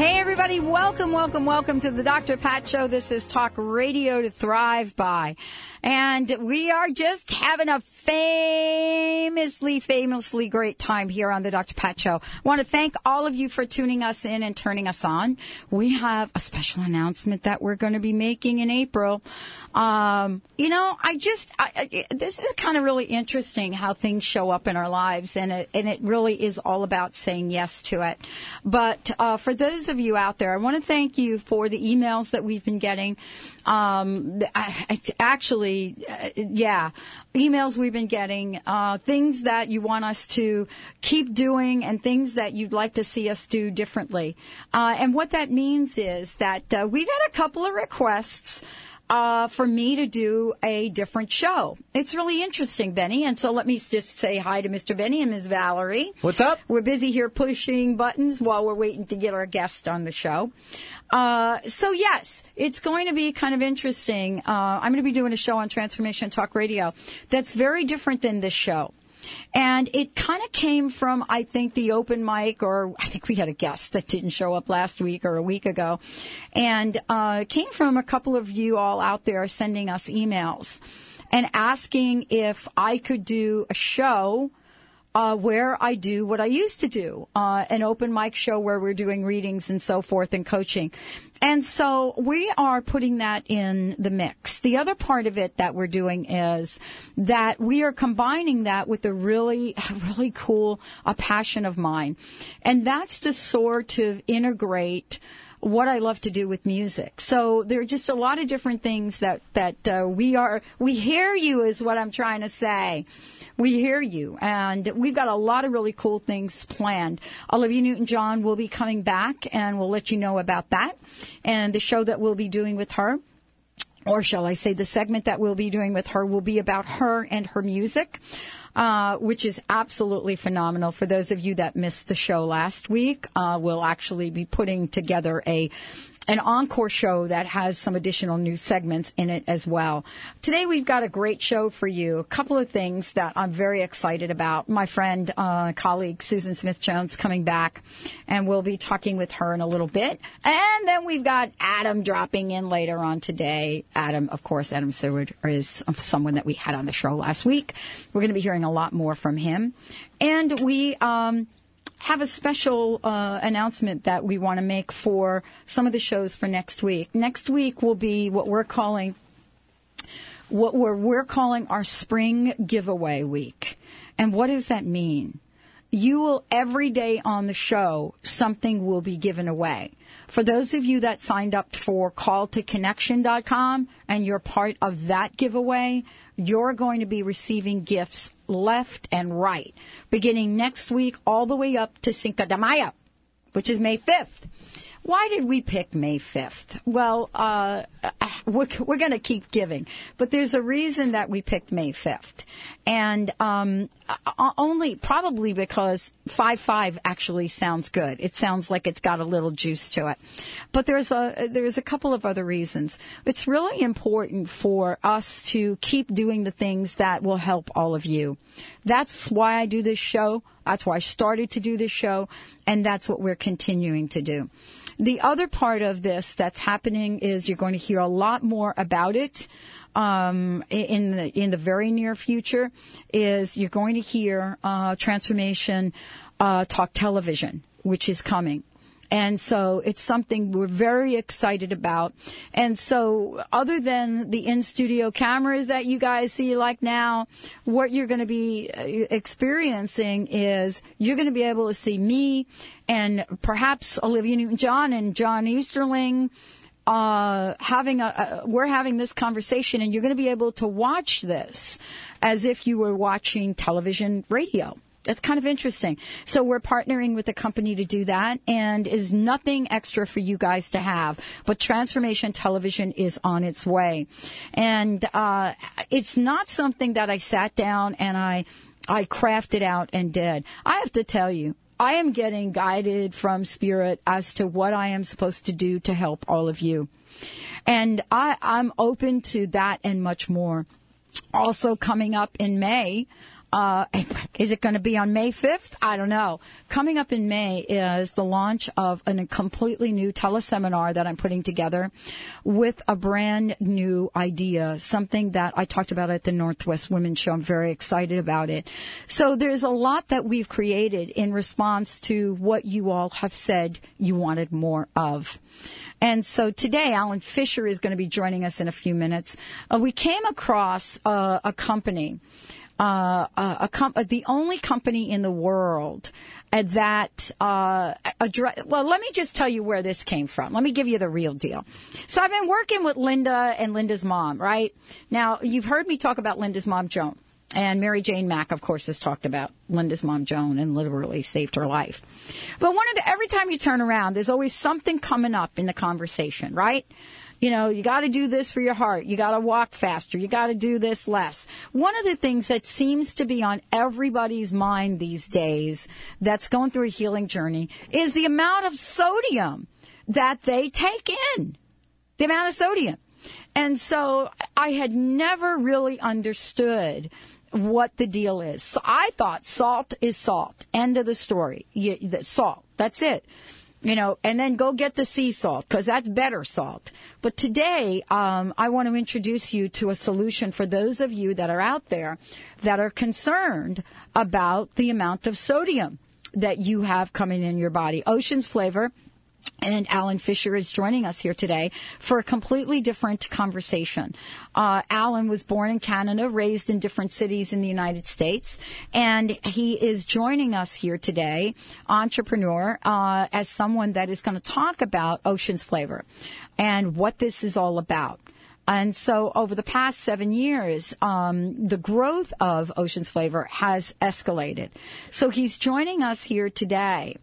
Hey, everybody, welcome, welcome, welcome to the Dr. Pat Show. This is Talk Radio to Thrive By. And we are just having a famously, famously great time here on the Dr. Pat Show. I want to thank all of you for tuning us in and turning us on. We have a special announcement that we're going to be making in April. Um, you know, I just, I, I, this is kind of really interesting how things show up in our lives and it, and it really is all about saying yes to it. But, uh, for those of you out there, I want to thank you for the emails that we've been getting. Um, I, actually, uh, yeah, emails we've been getting, uh, things that you want us to keep doing and things that you'd like to see us do differently. Uh, and what that means is that uh, we've had a couple of requests uh, for me to do a different show. It's really interesting, Benny. And so let me just say hi to Mr. Benny and Ms. Valerie. What's up? We're busy here pushing buttons while we're waiting to get our guest on the show. Uh, so yes, it's going to be kind of interesting. Uh, I'm going to be doing a show on Transformation Talk Radio that's very different than this show. And it kind of came from, I think, the open mic, or I think we had a guest that didn't show up last week or a week ago. And uh, came from a couple of you all out there sending us emails and asking if I could do a show uh, where I do what I used to do, uh, an open mic show where we're doing readings and so forth and coaching. And so we are putting that in the mix. The other part of it that we're doing is that we are combining that with a really, really cool, a passion of mine. And that's to sort of integrate what I love to do with music. So there are just a lot of different things that that uh, we are we hear you is what I'm trying to say. We hear you, and we've got a lot of really cool things planned. Olivia Newton-John will be coming back, and we'll let you know about that and the show that we'll be doing with her or shall I say, the segment that we'll be doing with her will be about her and her music uh, which is absolutely phenomenal. For those of you that missed the show last week, uh, we'll actually be putting together a an encore show that has some additional new segments in it as well. Today we've got a great show for you. A couple of things that I'm very excited about. My friend, uh, colleague Susan Smith Jones coming back, and we'll be talking with her in a little bit. And then we've got Adam dropping in later on today. Adam, of course, Adam Seward is someone that we had on the show last week. We're going to be hearing a lot more from him. And we, um, have a special uh, announcement that we want to make for some of the shows for next week. Next week will be what we're calling what we're, we're calling our spring giveaway week. And what does that mean? You will every day on the show something will be given away. For those of you that signed up for calltoconnection.com and you're part of that giveaway, you're going to be receiving gifts left and right, beginning next week all the way up to Cinco de Mayo, which is May 5th. Why did we pick May 5th? Well, uh, we're, we're going to keep giving, but there's a reason that we picked May 5th. And um, only probably because 5-5 actually sounds good. It sounds like it's got a little juice to it. But there's a, there's a couple of other reasons. It's really important for us to keep doing the things that will help all of you. That's why I do this show. That's why I started to do this show. And that's what we're continuing to do. The other part of this that's happening is you're going to hear a lot more about it um, in the in the very near future. Is you're going to hear uh, transformation uh, talk television, which is coming. And so it's something we're very excited about. And so other than the in-studio cameras that you guys see like now, what you're going to be uh, experiencing is you're going to be able to see me and perhaps Olivia Newton-John and John Easterling uh, having a, a, we're having this conversation and you're going to be able to watch this as if you were watching television radio It's kind of interesting. So we're partnering with a company to do that and is nothing extra for you guys to have. But Transformation Television is on its way. And, uh, it's not something that I sat down and I, I crafted out and did. I have to tell you, I am getting guided from spirit as to what I am supposed to do to help all of you. And I, I'm open to that and much more. Also coming up in May, uh, is it going to be on May 5th? I don't know. Coming up in May is the launch of a completely new teleseminar that I'm putting together with a brand new idea, something that I talked about at the Northwest Women's Show. I'm very excited about it. So there's a lot that we've created in response to what you all have said you wanted more of. And so today, Alan Fisher is going to be joining us in a few minutes. Uh, we came across uh, a company uh, a, the only company in the world that uh, address. Well, let me just tell you where this came from. Let me give you the real deal. So I've been working with Linda and Linda's mom. Right now, you've heard me talk about Linda's mom, Joan. And Mary Jane Mack, of course, has talked about Linda's mom, Joan, and literally saved her life. But one of the, every time you turn around, there's always something coming up in the conversation, right? You know, you got to do this for your heart. You got to walk faster. You got to do this less. One of the things that seems to be on everybody's mind these days that's going through a healing journey is the amount of sodium that they take in. The amount of sodium. And so I had never really understood what the deal is. So I thought salt is salt. End of the story. You, the salt. That's it you know, and then go get the sea salt because that's better salt. But today, um, I want to introduce you to a solution for those of you that are out there that are concerned about the amount of sodium that you have coming in your body. Ocean's Flavor and Alan Fisher is joining us here today for a completely different conversation. Uh, Alan was born in Canada, raised in different cities in the United States, and he is joining us here today, entrepreneur, uh, as someone that is going to talk about Ocean's Flavor and what this is all about. And so over the past seven years, um, the growth of Ocean's Flavor has escalated. So he's joining us here today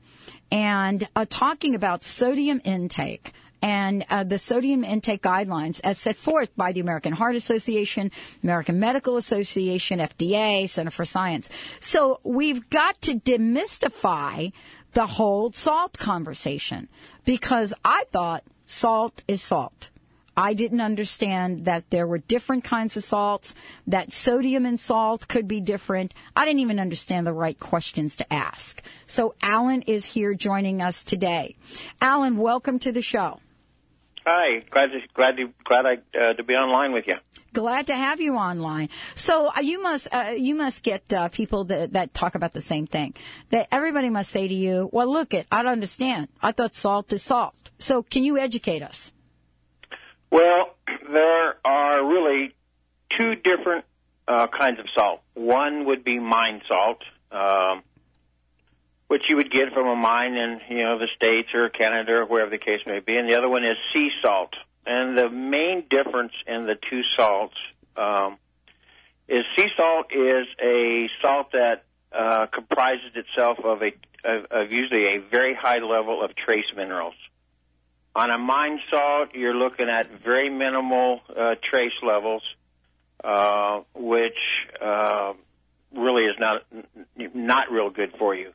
and uh, talking about sodium intake and uh, the sodium intake guidelines as set forth by the American Heart Association, American Medical Association, FDA, Center for Science. So we've got to demystify the whole salt conversation because I thought salt is salt. I didn't understand that there were different kinds of salts, that sodium in salt could be different. I didn't even understand the right questions to ask. So Alan is here joining us today. Alan, welcome to the show. Hi, glad to glad to glad I, uh, to be online with you. Glad to have you online. So uh, you must uh, you must get uh, people that, that talk about the same thing. That everybody must say to you, "Well, look it, I don't understand. I thought salt is salt." So can you educate us? Well, there are really two different uh, kinds of salt. One would be mine salt, um, which you would get from a mine in you know the states or Canada or wherever the case may be, and the other one is sea salt. And the main difference in the two salts um, is sea salt is a salt that uh, comprises itself of a of, of usually a very high level of trace minerals. On a mine salt, you're looking at very minimal uh, trace levels, uh, which uh, really is not not real good for you.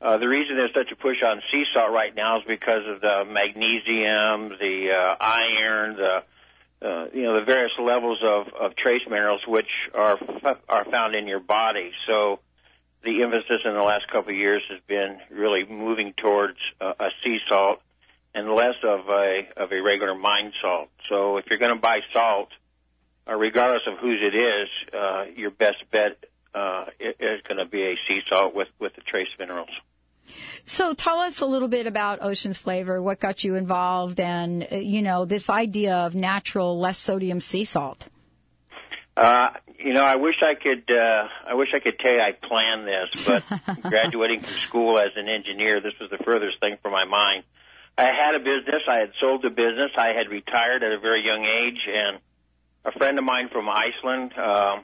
Uh, the reason there's such a push on sea salt right now is because of the magnesium, the uh, iron, the uh, you know the various levels of, of trace minerals which are are found in your body. So the emphasis in the last couple of years has been really moving towards uh, a sea salt and less of a of a regular mine salt. So if you're going to buy salt, uh, regardless of whose it is, uh, your best bet uh, is going to be a sea salt with with the trace minerals. So tell us a little bit about Ocean's Flavor. What got you involved, and uh, you know this idea of natural, less sodium sea salt. Uh, you know, I wish I could. Uh, I wish I could tell you I planned this, but graduating from school as an engineer, this was the furthest thing from my mind. I had a business. I had sold the business. I had retired at a very young age, and a friend of mine from Iceland uh,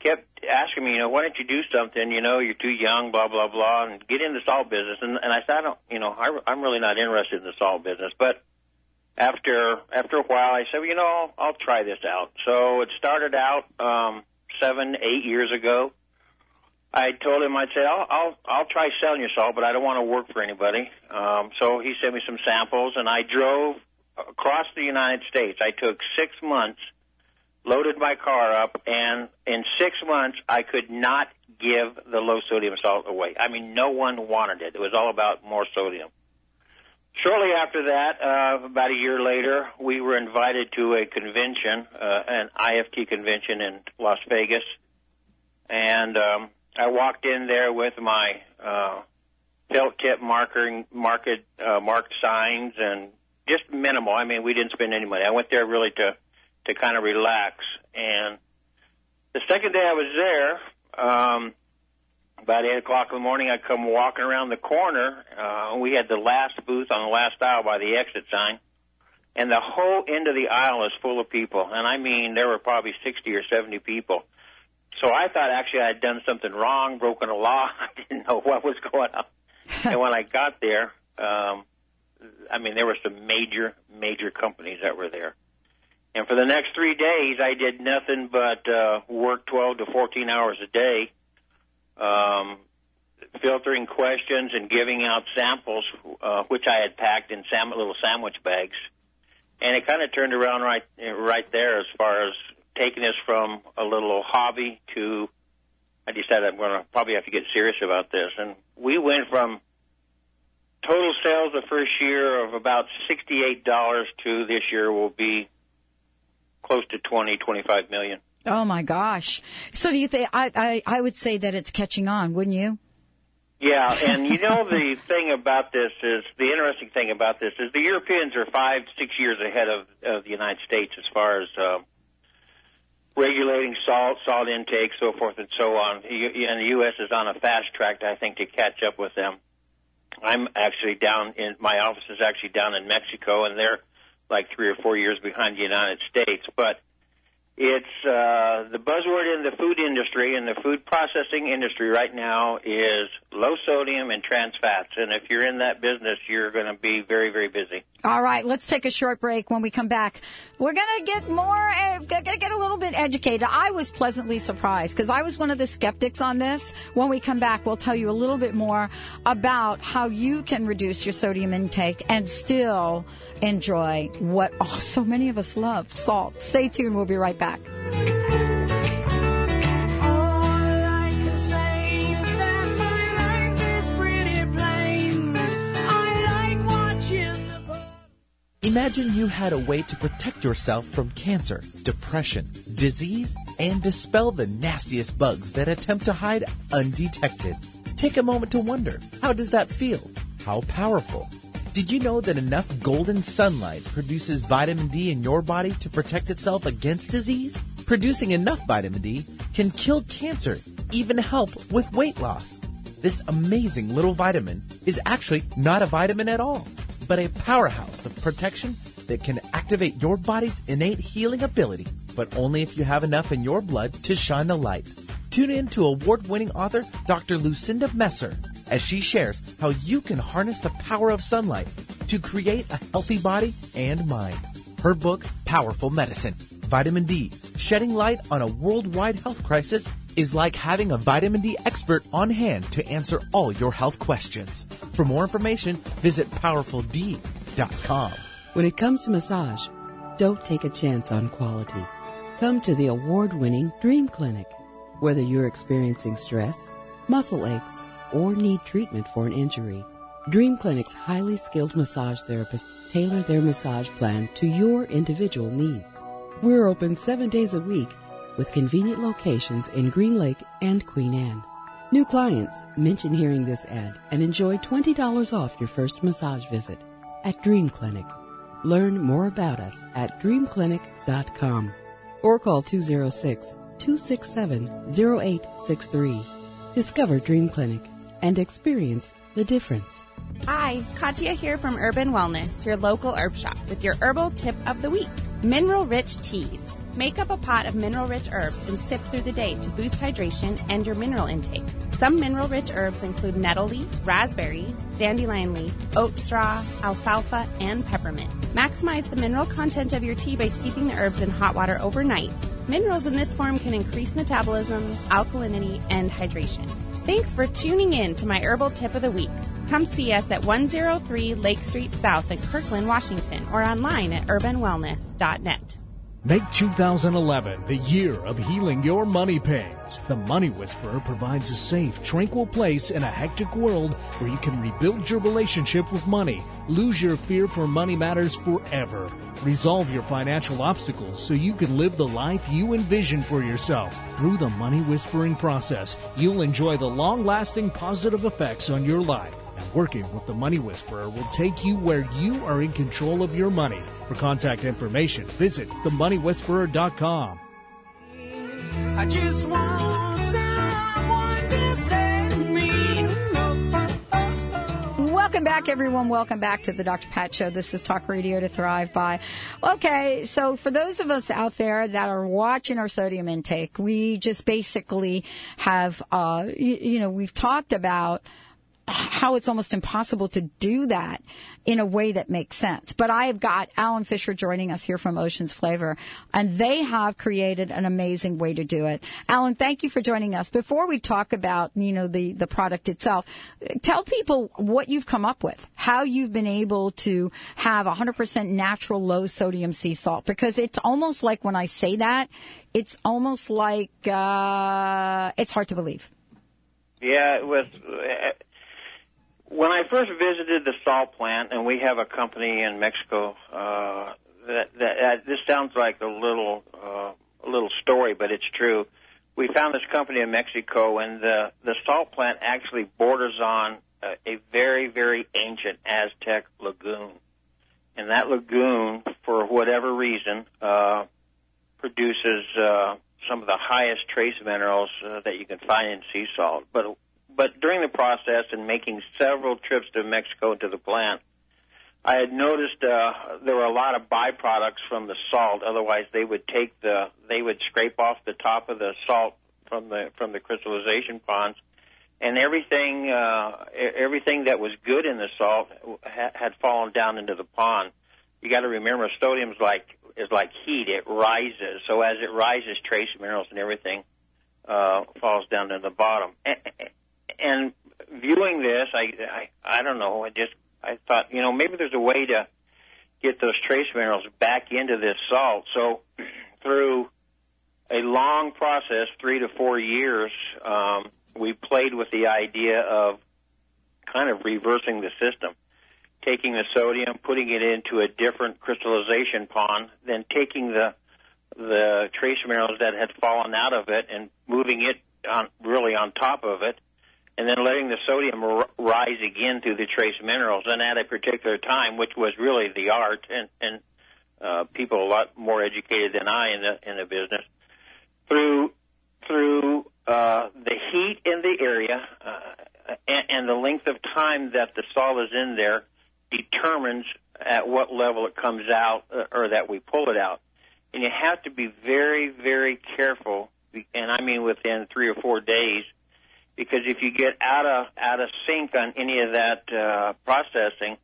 kept asking me, you know, why don't you do something? You know, you're too young, blah blah blah, and get in the salt business. And, and I said, I don't, you know, I, I'm really not interested in the salt business. But after after a while, I said, well, you know, I'll, I'll try this out. So it started out um, seven, eight years ago. I told him I'd say I'll I'll I'll try selling you salt, but I don't want to work for anybody. Um, so he sent me some samples, and I drove across the United States. I took six months, loaded my car up, and in six months I could not give the low sodium salt away. I mean, no one wanted it. It was all about more sodium. Shortly after that, uh, about a year later, we were invited to a convention, uh, an IFT convention in Las Vegas, and um, I walked in there with my uh, felt tip marker, market, uh, marked signs, and just minimal. I mean, we didn't spend any money. I went there really to to kind of relax. And the second day I was there, um, about eight o'clock in the morning, I come walking around the corner. Uh, we had the last booth on the last aisle by the exit sign, and the whole end of the aisle is full of people. And I mean, there were probably sixty or seventy people. So I thought actually I had done something wrong, broken a law. I didn't know what was going on. and when I got there, um, I mean, there were some major, major companies that were there. And for the next three days, I did nothing but uh, work 12 to 14 hours a day, um, filtering questions and giving out samples, uh, which I had packed in sam- little sandwich bags. And it kind of turned around right right there as far as taking this from a little hobby to. I decided I'm going to probably have to get serious about this, and we went from total sales the first year of about sixty-eight dollars to this year will be close to twenty, twenty-five million. Oh my gosh! So do you think? I, I I would say that it's catching on, wouldn't you? Yeah, and you know the thing about this is the interesting thing about this is the Europeans are five, six years ahead of, of the United States as far as uh, regulating salt, salt intake, so forth and so on. And the U.S. is on a fast track, I think, to catch up with them. I'm actually down in my office is actually down in Mexico, and they're like three or four years behind the United States. But it's uh, the buzzword in the food industry and the food processing industry right now is low sodium and trans fats. And if you're in that business, you're going to be very, very busy. All right, let's take a short break. When we come back, we're going to get more, uh, going to get a little bit educated. I was pleasantly surprised because I was one of the skeptics on this. When we come back, we'll tell you a little bit more about how you can reduce your sodium intake and still enjoy what oh, so many of us love salt. Stay tuned. We'll be right back. Imagine you had a way to protect yourself from cancer, depression, disease, and dispel the nastiest bugs that attempt to hide undetected. Take a moment to wonder, how does that feel? How powerful? Did you know that enough golden sunlight produces vitamin D in your body to protect itself against disease? Producing enough vitamin D can kill cancer, even help with weight loss. This amazing little vitamin is actually not a vitamin at all but a powerhouse of protection that can activate your body's innate healing ability, but only if you have enough in your blood to shine the light. Tune in to award winning author Dr. Lucinda Messer as she shares how you can harness the power of sunlight to create a healthy body and mind. Her book, Powerful Medicine Vitamin D, shedding light on a worldwide health crisis, is like having a vitamin D expert on hand to answer all your health questions. For more information, visit powerfulD.com. When it comes to massage, don't take a chance on quality. Come to the award winning Dream Clinic. Whether you're experiencing stress, muscle aches, or need treatment for an injury, Dream Clinic's highly skilled massage therapists tailor their massage plan to your individual needs. We're open seven days a week with convenient locations in Green Lake and Queen Anne. New clients mention hearing this ad and enjoy $20 off your first massage visit at Dream Clinic. Learn more about us at dreamclinic.com or call 206 267 0863. Discover Dream Clinic and experience the difference. Hi, Katya here from Urban Wellness, your local herb shop, with your herbal tip of the week mineral rich teas. Make up a pot of mineral rich herbs and sip through the day to boost hydration and your mineral intake. Some mineral rich herbs include nettle leaf, raspberry, dandelion leaf, oat straw, alfalfa, and peppermint. Maximize the mineral content of your tea by steeping the herbs in hot water overnight. Minerals in this form can increase metabolism, alkalinity, and hydration. Thanks for tuning in to my herbal tip of the week. Come see us at 103 Lake Street South in Kirkland, Washington, or online at urbanwellness.net. Make 2011 the year of healing your money pains. The Money Whisperer provides a safe, tranquil place in a hectic world where you can rebuild your relationship with money, lose your fear for money matters forever, resolve your financial obstacles so you can live the life you envision for yourself. Through the Money Whispering process, you'll enjoy the long lasting positive effects on your life and working with the Money Whisperer will take you where you are in control of your money. For contact information, visit themoneywhisperer.com. I just want someone to save me. Welcome back, everyone. Welcome back to the Dr. Pat Show. This is Talk Radio to Thrive By. Okay, so for those of us out there that are watching our sodium intake, we just basically have, uh, you, you know, we've talked about how it's almost impossible to do that in a way that makes sense. But I have got Alan Fisher joining us here from Ocean's Flavor, and they have created an amazing way to do it. Alan, thank you for joining us. Before we talk about, you know, the, the product itself, tell people what you've come up with, how you've been able to have 100% natural low sodium sea salt, because it's almost like when I say that, it's almost like, uh, it's hard to believe. Yeah, it was. When I first visited the salt plant, and we have a company in Mexico, uh, that, that, that this sounds like a little uh, a little story, but it's true. We found this company in Mexico, and the the salt plant actually borders on a, a very very ancient Aztec lagoon, and that lagoon, for whatever reason, uh, produces uh, some of the highest trace minerals uh, that you can find in sea salt. But but during the process and making several trips to Mexico to the plant, I had noticed uh, there were a lot of byproducts from the salt. Otherwise, they would take the they would scrape off the top of the salt from the from the crystallization ponds, and everything uh, everything that was good in the salt ha- had fallen down into the pond. You got to remember, sodium's like is like heat; it rises. So as it rises, trace minerals and everything uh, falls down to the bottom. And viewing this, I, I I don't know. I just I thought, you know, maybe there's a way to get those trace minerals back into this salt. So through a long process, three to four years, um, we played with the idea of kind of reversing the system, taking the sodium, putting it into a different crystallization pond, then taking the the trace minerals that had fallen out of it and moving it on really on top of it and then letting the sodium r- rise again through the trace minerals. And at a particular time, which was really the art, and, and uh, people a lot more educated than I in the in the business, through through uh, the heat in the area uh, and, and the length of time that the salt is in there determines at what level it comes out uh, or that we pull it out. And you have to be very, very careful, and I mean within three or four days, because if you get out of out of sync on any of that uh, processing,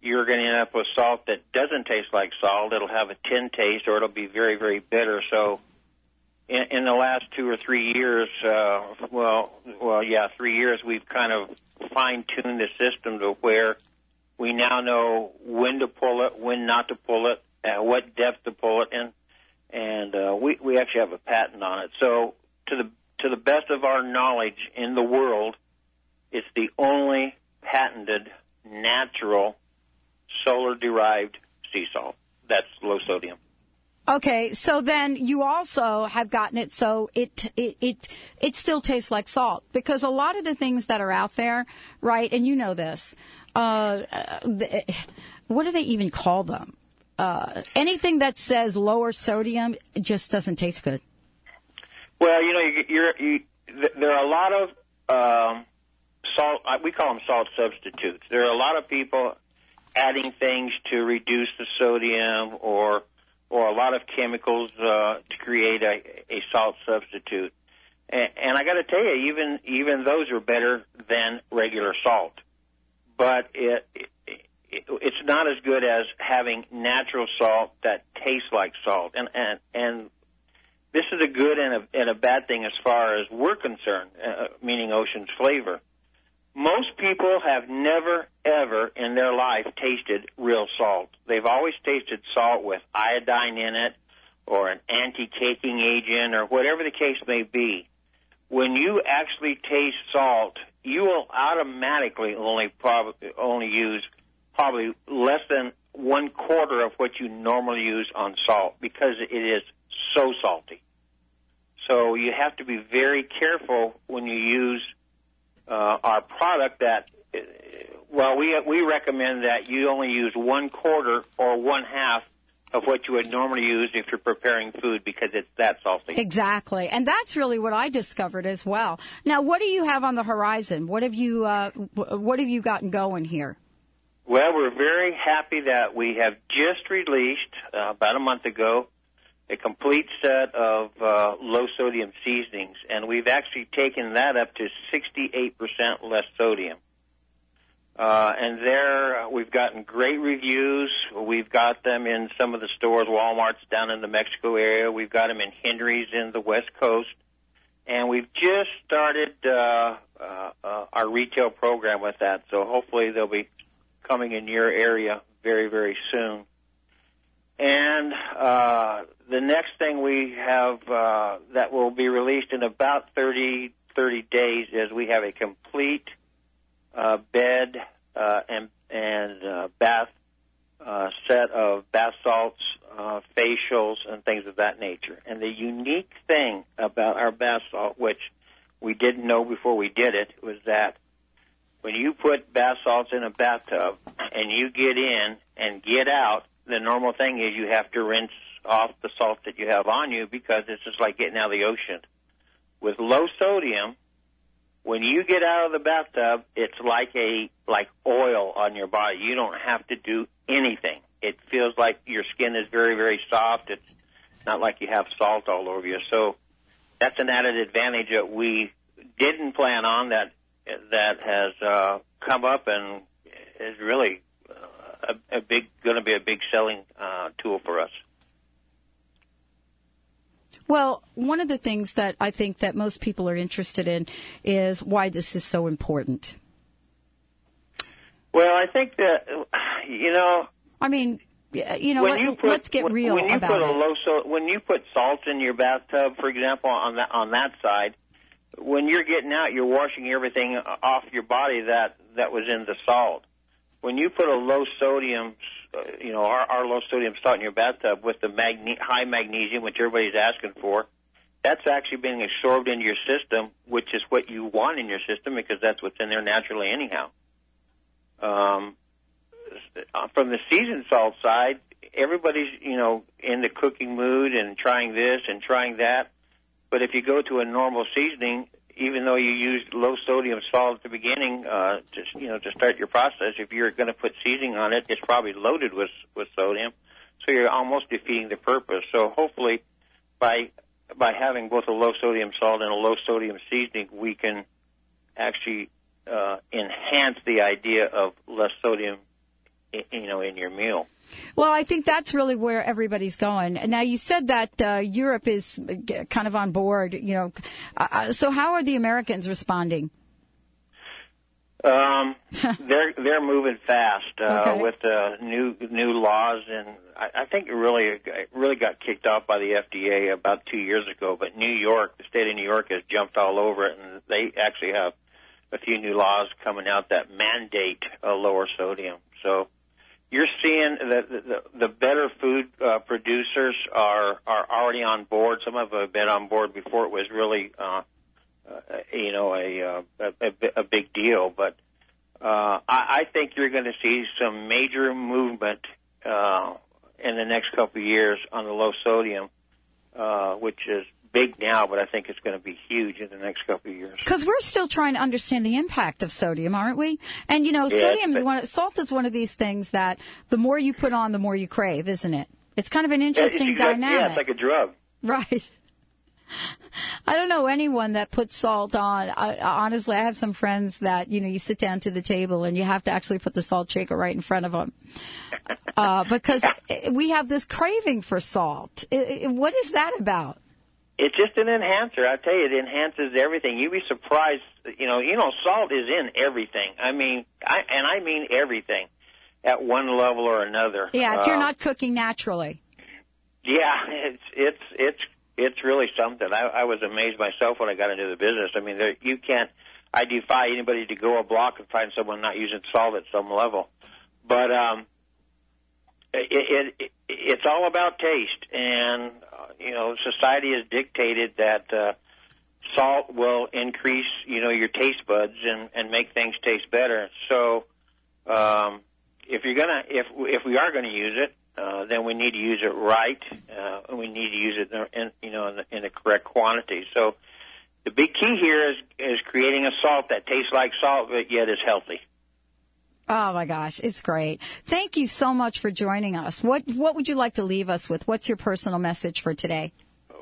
you're going to end up with salt that doesn't taste like salt. It'll have a tin taste, or it'll be very very bitter. So, in, in the last two or three years, uh, well, well, yeah, three years, we've kind of fine tuned the system to where we now know when to pull it, when not to pull it, at what depth to pull it in, and uh, we we actually have a patent on it. So, to the to the best of our knowledge in the world, it's the only patented natural solar derived sea salt. That's low sodium. Okay, so then you also have gotten it so it it it it still tastes like salt because a lot of the things that are out there, right? And you know this. Uh, the, what do they even call them? Uh, anything that says lower sodium just doesn't taste good. Well, you know, you, you're, you, there are a lot of um, salt. uh, We call them salt substitutes. There are a lot of people adding things to reduce the sodium or or a lot of chemicals uh, to create a, a salt substitute. And, and I got to tell you, even even those are better than regular salt. But it, it it's not as good as having natural salt that tastes like salt. And and and this is a good and a, and a bad thing as far as we're concerned, uh, meaning Ocean's flavor. Most people have never, ever in their life tasted real salt. They've always tasted salt with iodine in it or an anti-caking agent or whatever the case may be. When you actually taste salt, you will automatically only probably only use probably less than one quarter of what you normally use on salt because it is so salty. So you have to be very careful when you use uh, our product. That uh, well, we we recommend that you only use one quarter or one half of what you would normally use if you're preparing food because it's that salty. Exactly, and that's really what I discovered as well. Now, what do you have on the horizon? What have you uh, what have you gotten going here? Well, we're very happy that we have just released uh, about a month ago a complete set of uh, low sodium seasonings, and we've actually taken that up to 68% less sodium. Uh, and there, uh, we've gotten great reviews. We've got them in some of the stores, Walmart's down in the Mexico area. We've got them in Henry's in the West Coast. And we've just started uh, uh, uh, our retail program with that. So hopefully they'll be coming in your area very, very soon. And uh, the next thing we have uh, that will be released in about 30, 30 days is we have a complete uh, bed uh, and, and uh, bath uh, set of bath salts, uh, facials, and things of that nature. And the unique thing about our bath salt, which we didn't know before we did it, was that when you put bath salts in a bathtub and you get in and get out, the normal thing is you have to rinse off the salt that you have on you because it's just like getting out of the ocean. With low sodium, when you get out of the bathtub, it's like a like oil on your body. You don't have to do anything. It feels like your skin is very very soft. It's not like you have salt all over you. So that's an added advantage that we didn't plan on that that has uh, come up and is really uh, a, a big going to be a big selling uh, tool for us. Well, one of the things that I think that most people are interested in is why this is so important. Well, I think that you know. I mean, you know, when let, you put, let's get real when you about put it. a low so when you put salt in your bathtub, for example, on that on that side, when you're getting out, you're washing everything off your body that that was in the salt. When you put a low sodium, you know, our, our low sodium salt in your bathtub with the magne- high magnesium, which everybody's asking for, that's actually being absorbed into your system, which is what you want in your system because that's what's in there naturally anyhow. Um, from the seasoned salt side, everybody's you know in the cooking mood and trying this and trying that. But if you go to a normal seasoning, even though you use low sodium salt at the beginning, uh, you know to start your process, if you're going to put seasoning on it, it's probably loaded with with sodium, so you're almost defeating the purpose. So hopefully, by by having both a low sodium salt and a low sodium seasoning, we can actually uh, enhance the idea of less sodium, you know, in your meal. Well, I think that's really where everybody's going. Now, you said that uh, Europe is uh, kind of on board. You know, uh, so how are the Americans responding? Um, they're they're moving fast uh, Okay. with the new new laws, and I, I think it really it really got kicked off by the FDA about two years ago. But New York, the state of New York, has jumped all over it, and they actually have a few new laws coming out that mandate a lower sodium. So you're seeing that the, the, better food uh, producers are are already on board. Some of them have been on board before it was really. Uh, uh, you know, a, uh, a, a, a big deal. But uh, I, I think you're going to see some major movement uh, in the next couple of years on the low sodium, uh, which is big now, but I think it's going to be huge in the next couple of years. Because we're still trying to understand the impact of sodium, aren't we? And you know, sodium is one. Salt is one of these things that the more you put on, the more you crave, isn't it? It's kind of an interesting exact- dynamic. Yeah, it's like a drug. Right. I don't know anyone that puts salt on. I, honestly, I have some friends that you know you sit down to the table and you have to actually put the salt shaker right in front of them uh, because we have this craving for salt. I- I- what is that about? It's just an enhancer. I tell you, it enhances everything. You'd be surprised. You know, you know, salt is in everything. I mean, I, and I mean everything, at one level or another. Yeah, if you're Uh, not cooking naturally. Yeah, it's it's it's it's really something. I, I was amazed myself when I got into the business. I mean, there, you can't. I defy anybody to go a block and find someone not using salt at some level. But um, it, it, it it's all about taste, and uh, you know, society has dictated that uh, salt will increase, you know, your taste buds and and make things taste better. So, um, if you're gonna, if if we are gonna use it, uh, then we need to use it right. Uh, and we need to use it in, you know, in the, in the correct quantity. So, the big key here is is creating a salt that tastes like salt, but yet is healthy. Oh my gosh, it's great. Thank you so much for joining us. What what would you like to leave us with? What's your personal message for today?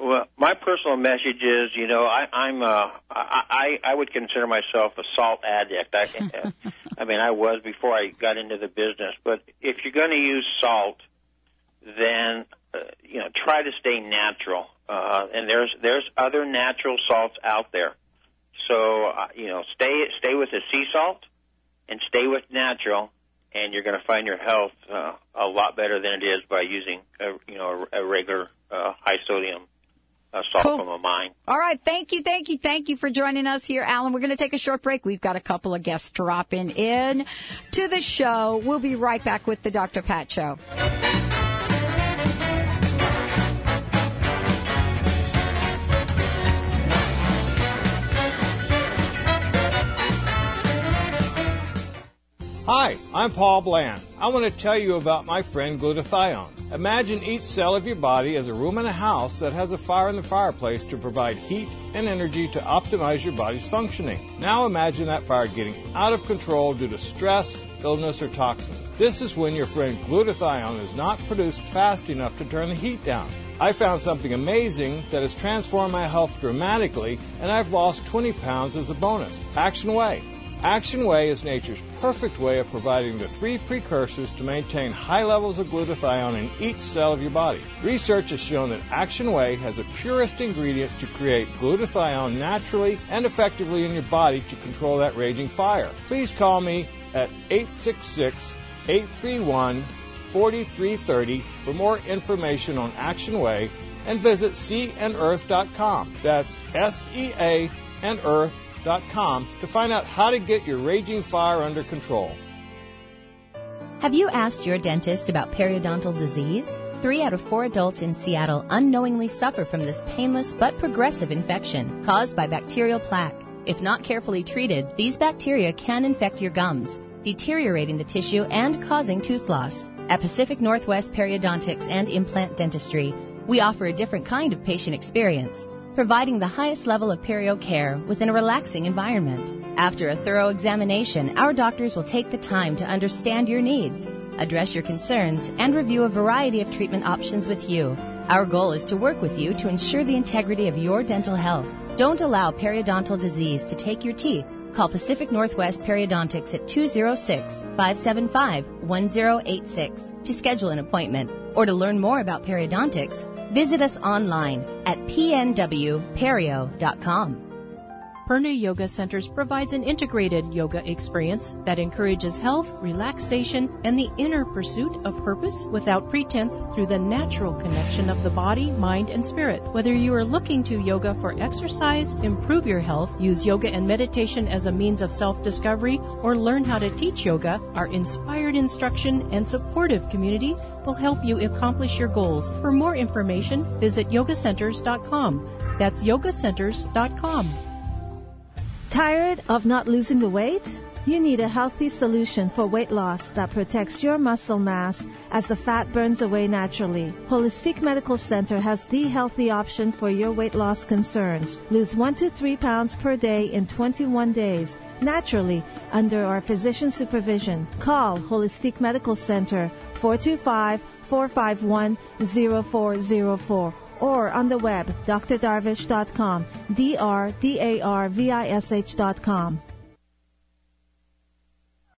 Well, my personal message is, you know, I, I'm uh, I, I I would consider myself a salt addict. I, I mean, I was before I got into the business. But if you're going to use salt, then uh, you know, try to stay natural. Uh, and there's there's other natural salts out there. So uh, you know, stay stay with the sea salt and stay with natural, and you're going to find your health uh, a lot better than it is by using a, you know a, a regular uh, high sodium uh, salt Cool. from a mine. All right, thank you, thank you, thank you for joining us here, Alan. We're going to take a short break. We've got a couple of guests dropping in to the show. We'll be right back with the Dr. Pat Show. Hi, I'm Paul Bland. I want to tell you about my friend glutathione. Imagine each cell of your body as a room in a house that has a fire in the fireplace to provide heat and energy to optimize your body's functioning. Now imagine that fire getting out of control due to stress, illness, or toxins. This is when your friend glutathione is not produced fast enough to turn the heat down. I found something amazing that has transformed my health dramatically, and I've lost 20 pounds as a bonus. Action Whey. Action Whey is nature's perfect way of providing the three precursors to maintain high levels of glutathione in each cell of your body. Research has shown that Action Whey has the purest ingredients to create glutathione naturally and effectively in your body to control that raging fire. Please call me at 866 831 4330 for more information on Action Whey and visit seaandearth.com. That's S E A and Earth com to find out how to get your raging fire under control. Have you asked your dentist about periodontal disease? Three out of four adults in Seattle unknowingly suffer from this painless but progressive infection caused by bacterial plaque. If not carefully treated, these bacteria can infect your gums, deteriorating the tissue and causing tooth loss. At Pacific Northwest Periodontics and Implant Dentistry, we offer a different kind of patient experience, providing the highest level of perio care within a relaxing environment. After a thorough examination, our doctors will take the time to understand your needs, address your concerns, and review a variety of treatment options with you. Our goal is to work with you to ensure the integrity of your dental health. Don't allow periodontal disease to take your teeth. Call Pacific Northwest Periodontics at 206 575 1086 to schedule an appointment or to learn more about periodontics. Visit us online at pnwperio.com. Purna Yoga Centers provides an integrated yoga experience that encourages health, relaxation, and the inner pursuit of purpose without pretense through the natural connection of the body, mind, and spirit. Whether you are looking to yoga for exercise, improve your health, use yoga and meditation as a means of self-discovery, or learn how to teach yoga, our inspired instruction and supportive community will help you accomplish your goals. For more information, visit yogacenters.com. That's yogacenters.com. Tired of not losing the weight? You need a healthy solution for weight loss that protects your muscle mass as the fat burns away naturally. Holistic Medical Center has the healthy option for your weight loss concerns. Lose 1 to 3 pounds per day in 21 days. Naturally under our physician supervision. Call Holistic Medical Center 425 451 0404 or on the web drdarvish.com, D R D A R V I S H.com.